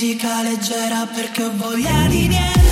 musica leggera perché ho voglia di niente.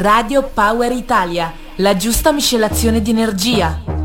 Radio Power Italia, la giusta miscelazione di energia.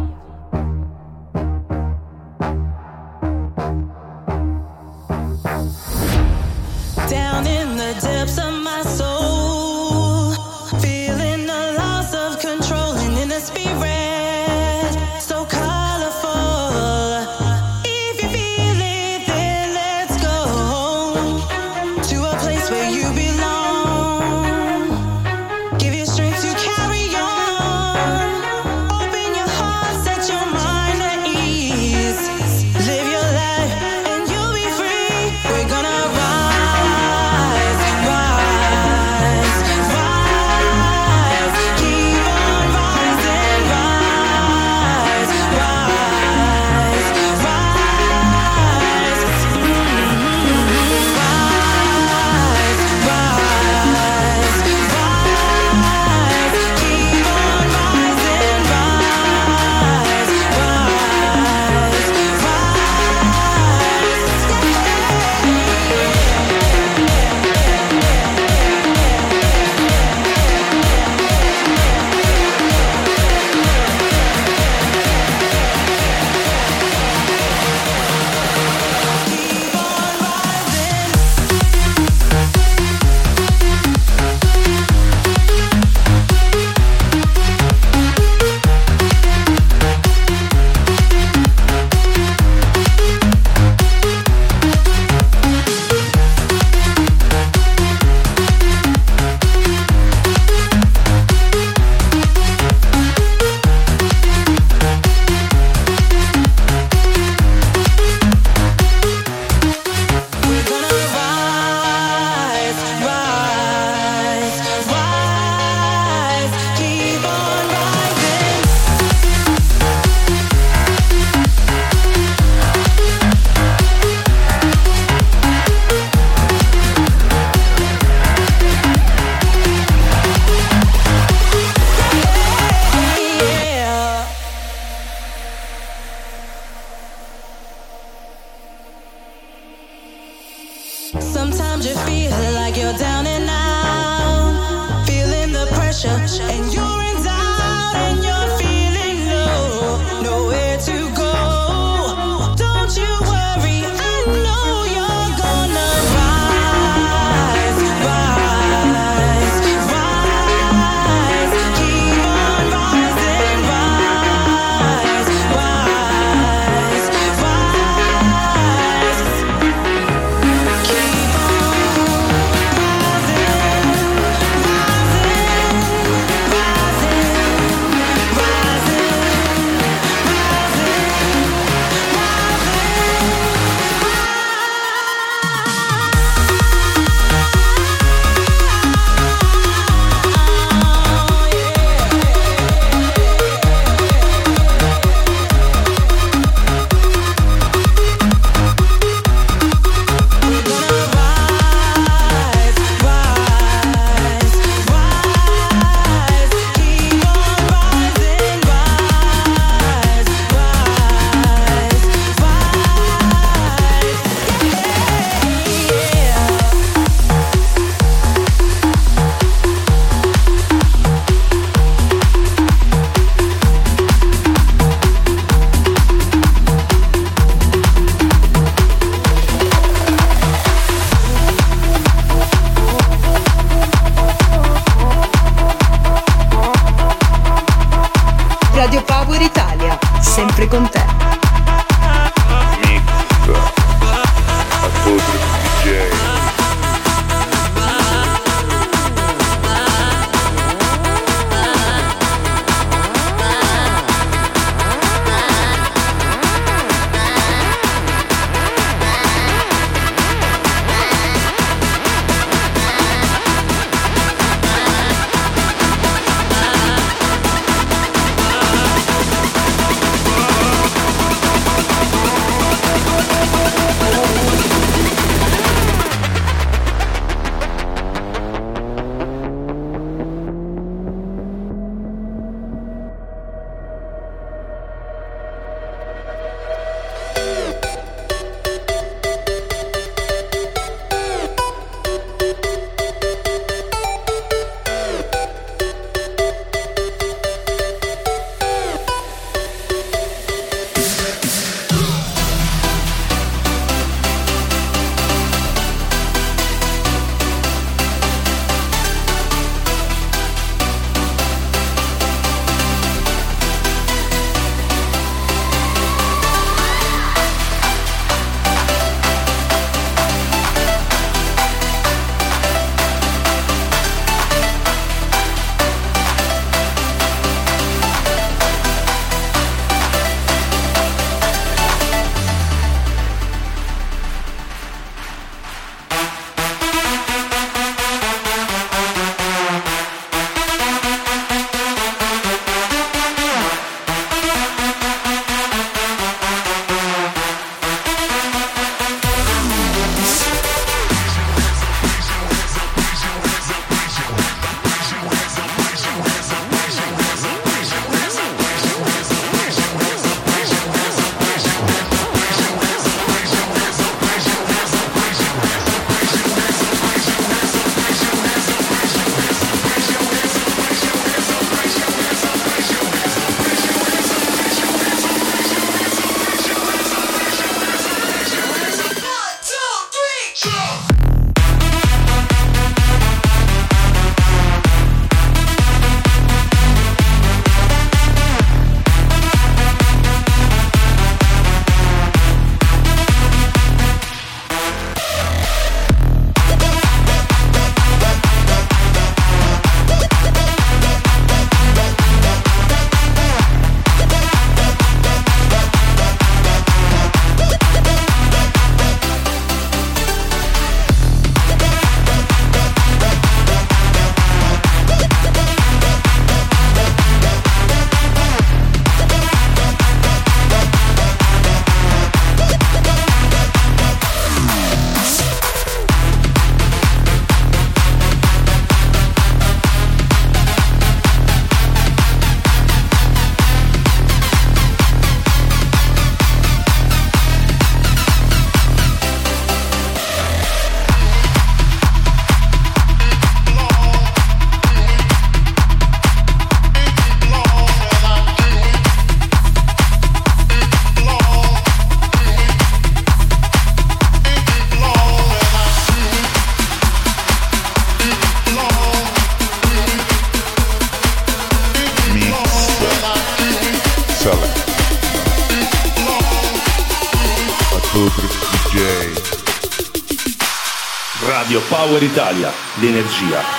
l'Italia, l'energia.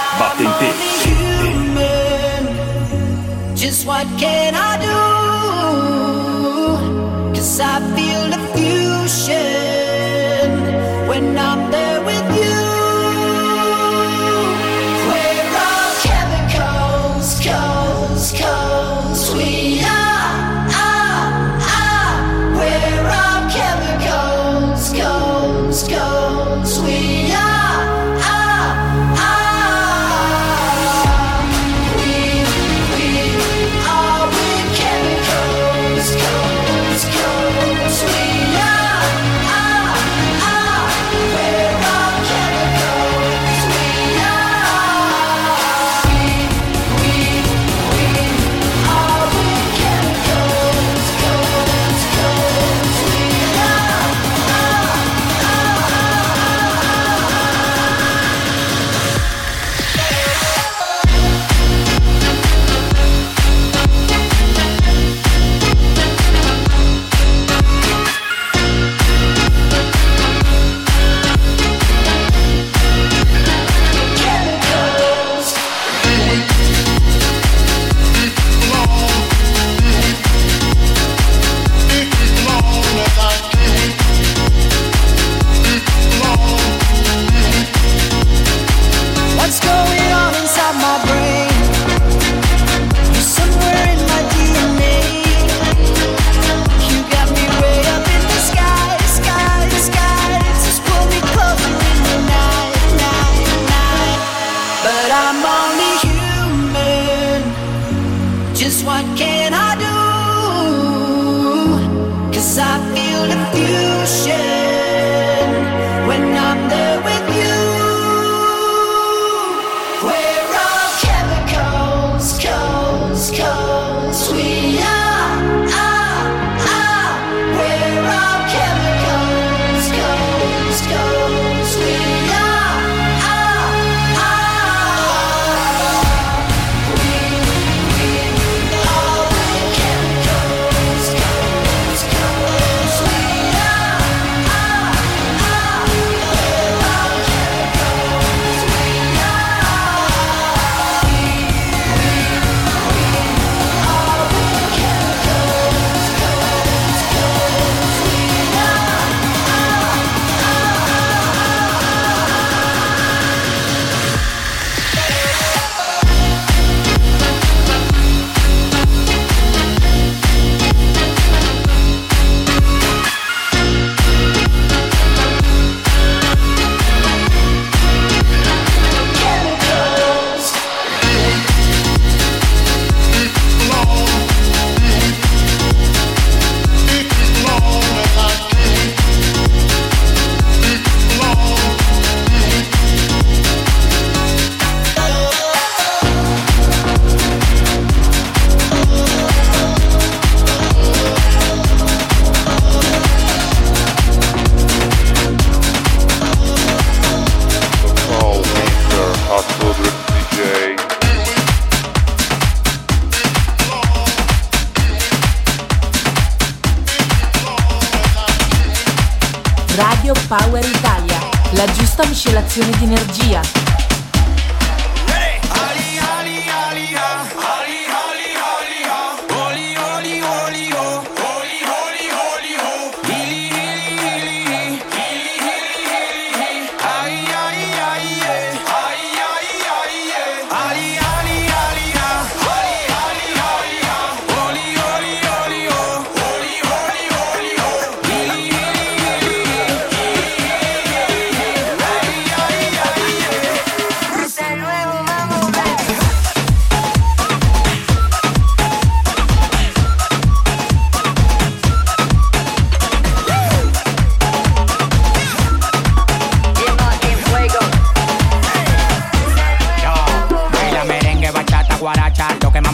sensazione di energia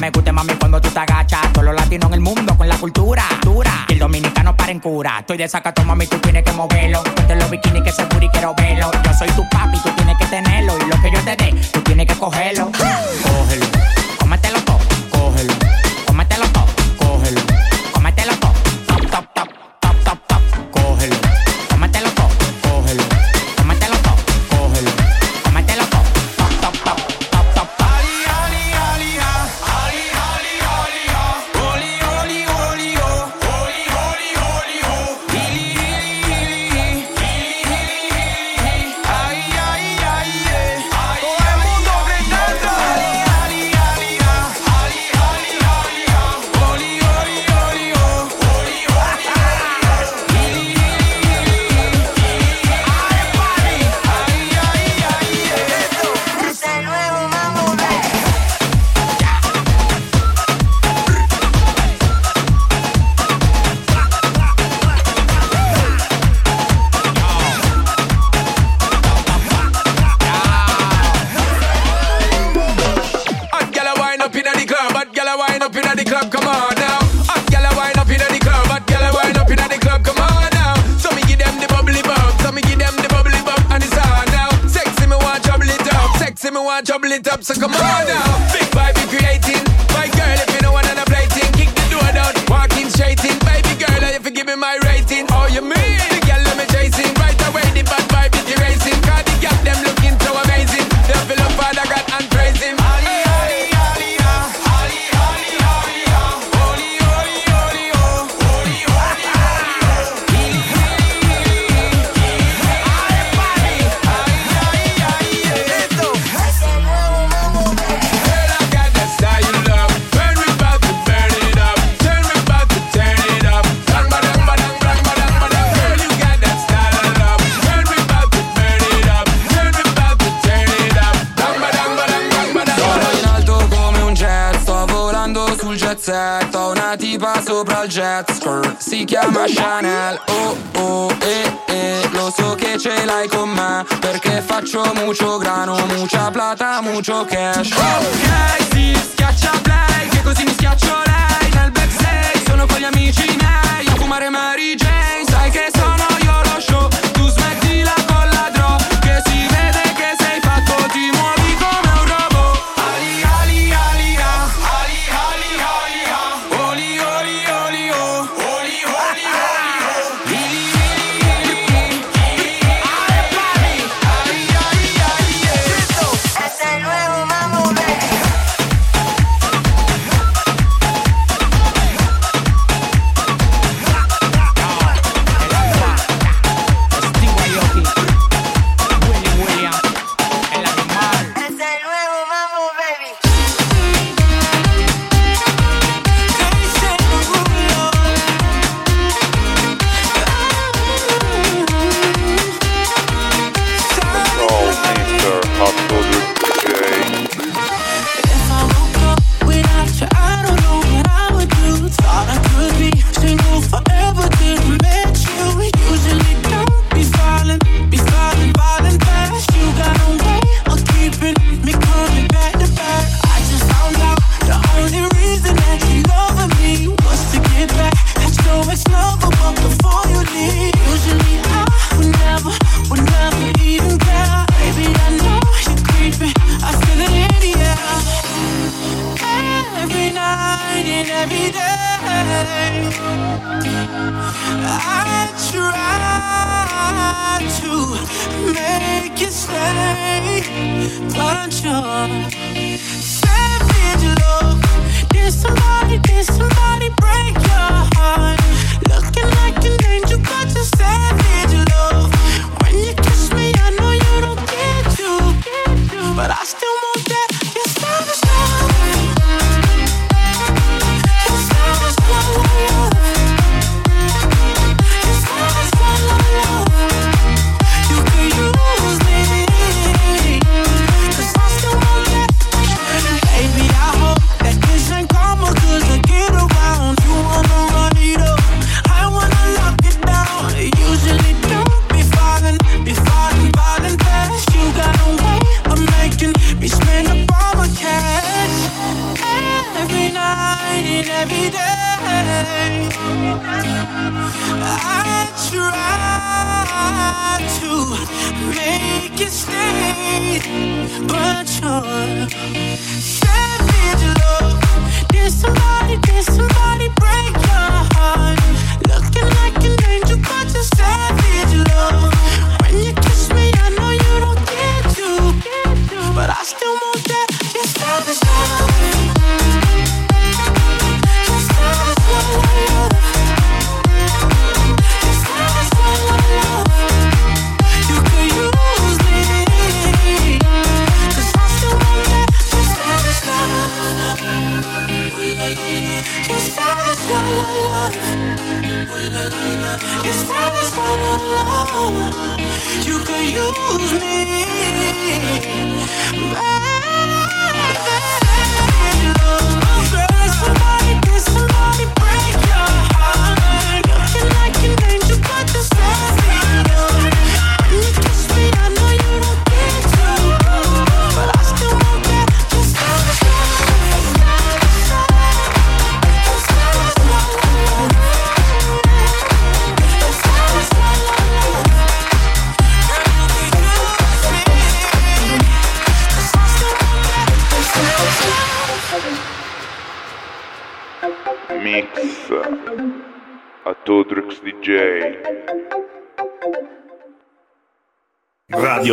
me gusta, mami, cuando tú te agachas. Todos los latinos en el mundo con la cultura. Dura. Y el dominicano para en cura. Estoy de sacato, mami, tú tienes que moverlo. Ponte los bikinis que seguro y quiero verlo. Yo soy tu papi, tú tienes que tenerlo. Y lo que yo te dé, tú tienes que cogerlo. Cógelo. Cómetelo todo. Cógelo. Cómetelo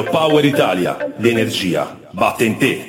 Power Italia, l'energia batte in te.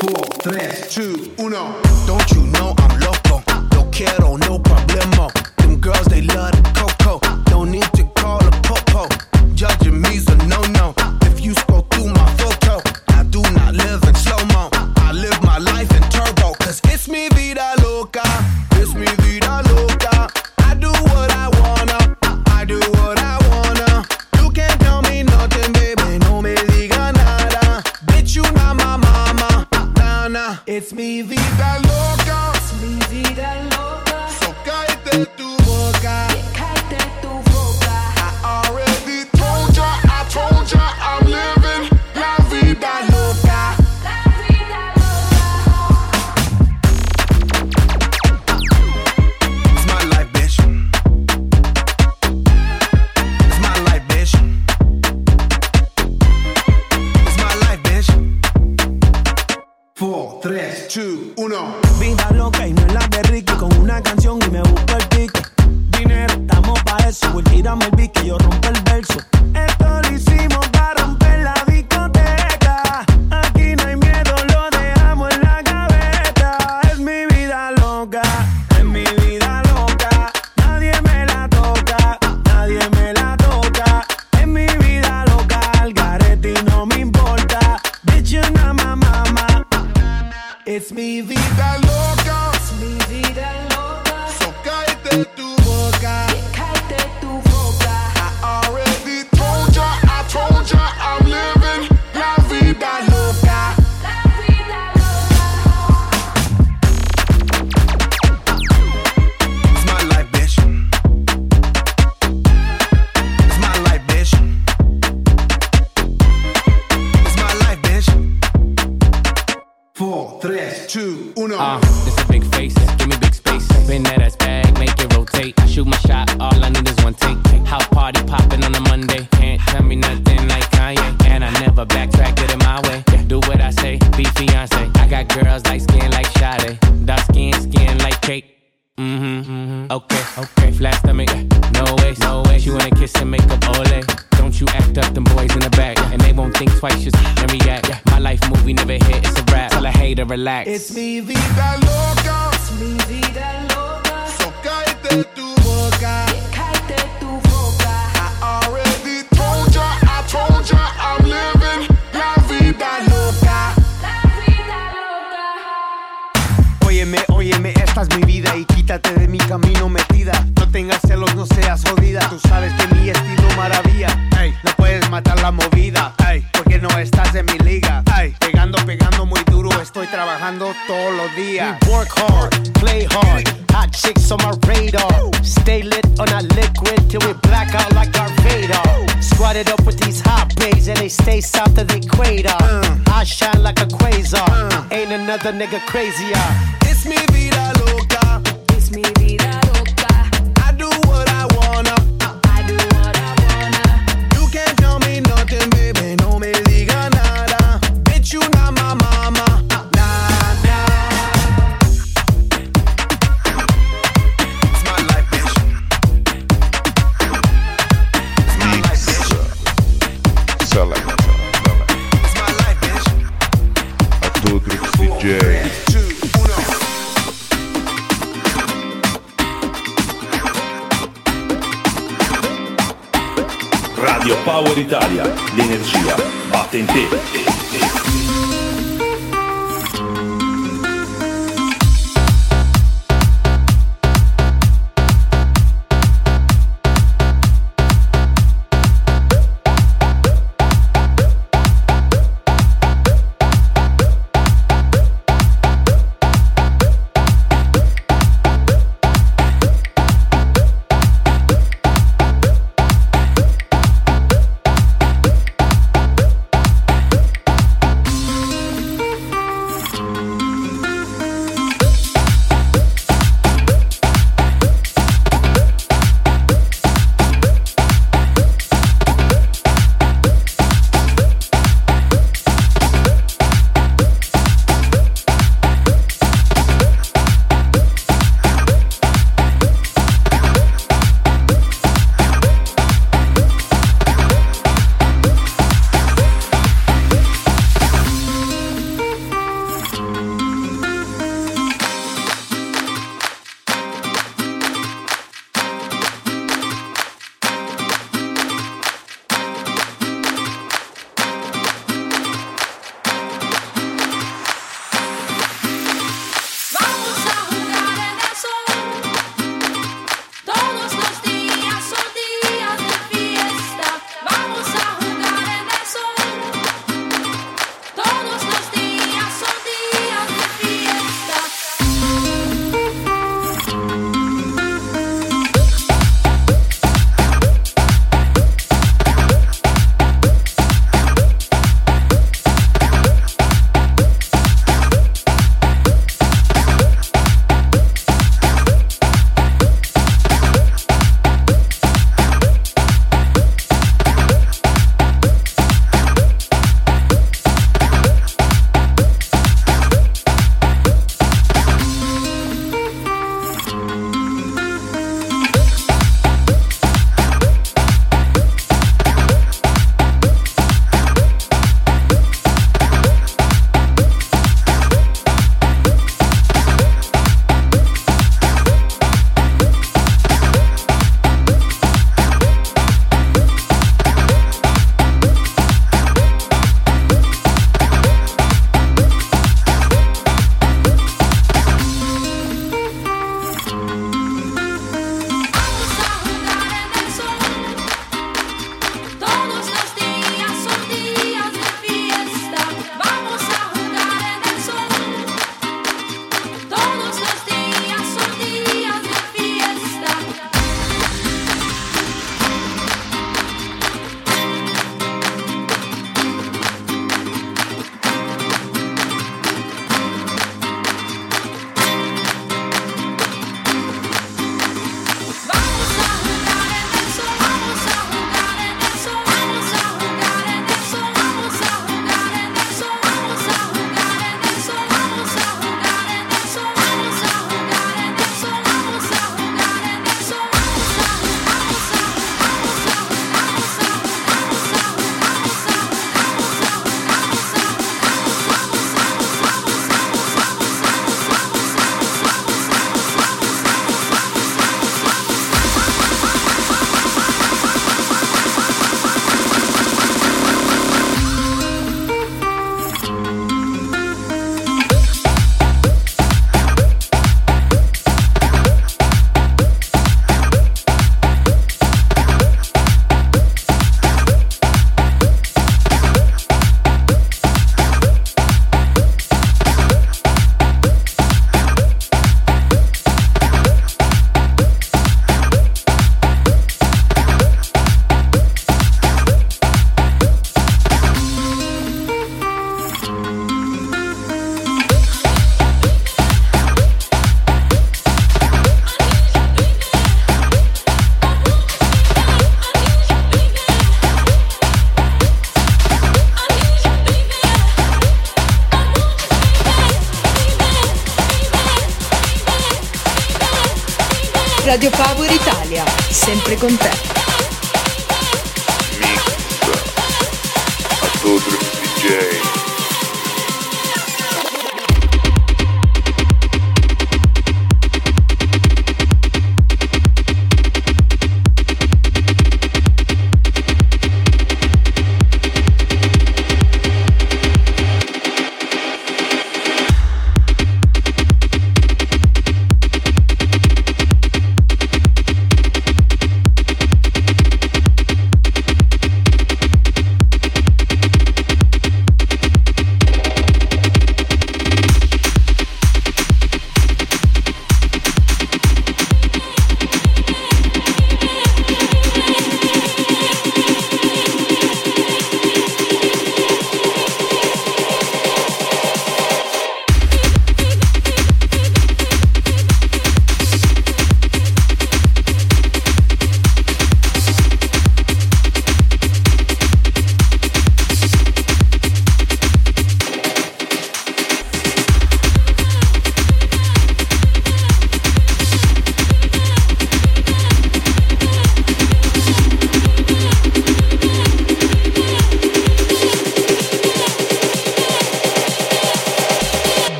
Four, three, two, uno. Don't you know I'm loco? No quiero, no problema. Them girls, they love relax. It's me, Viva another nigga crazier. d'Italia, l'energia batte in te.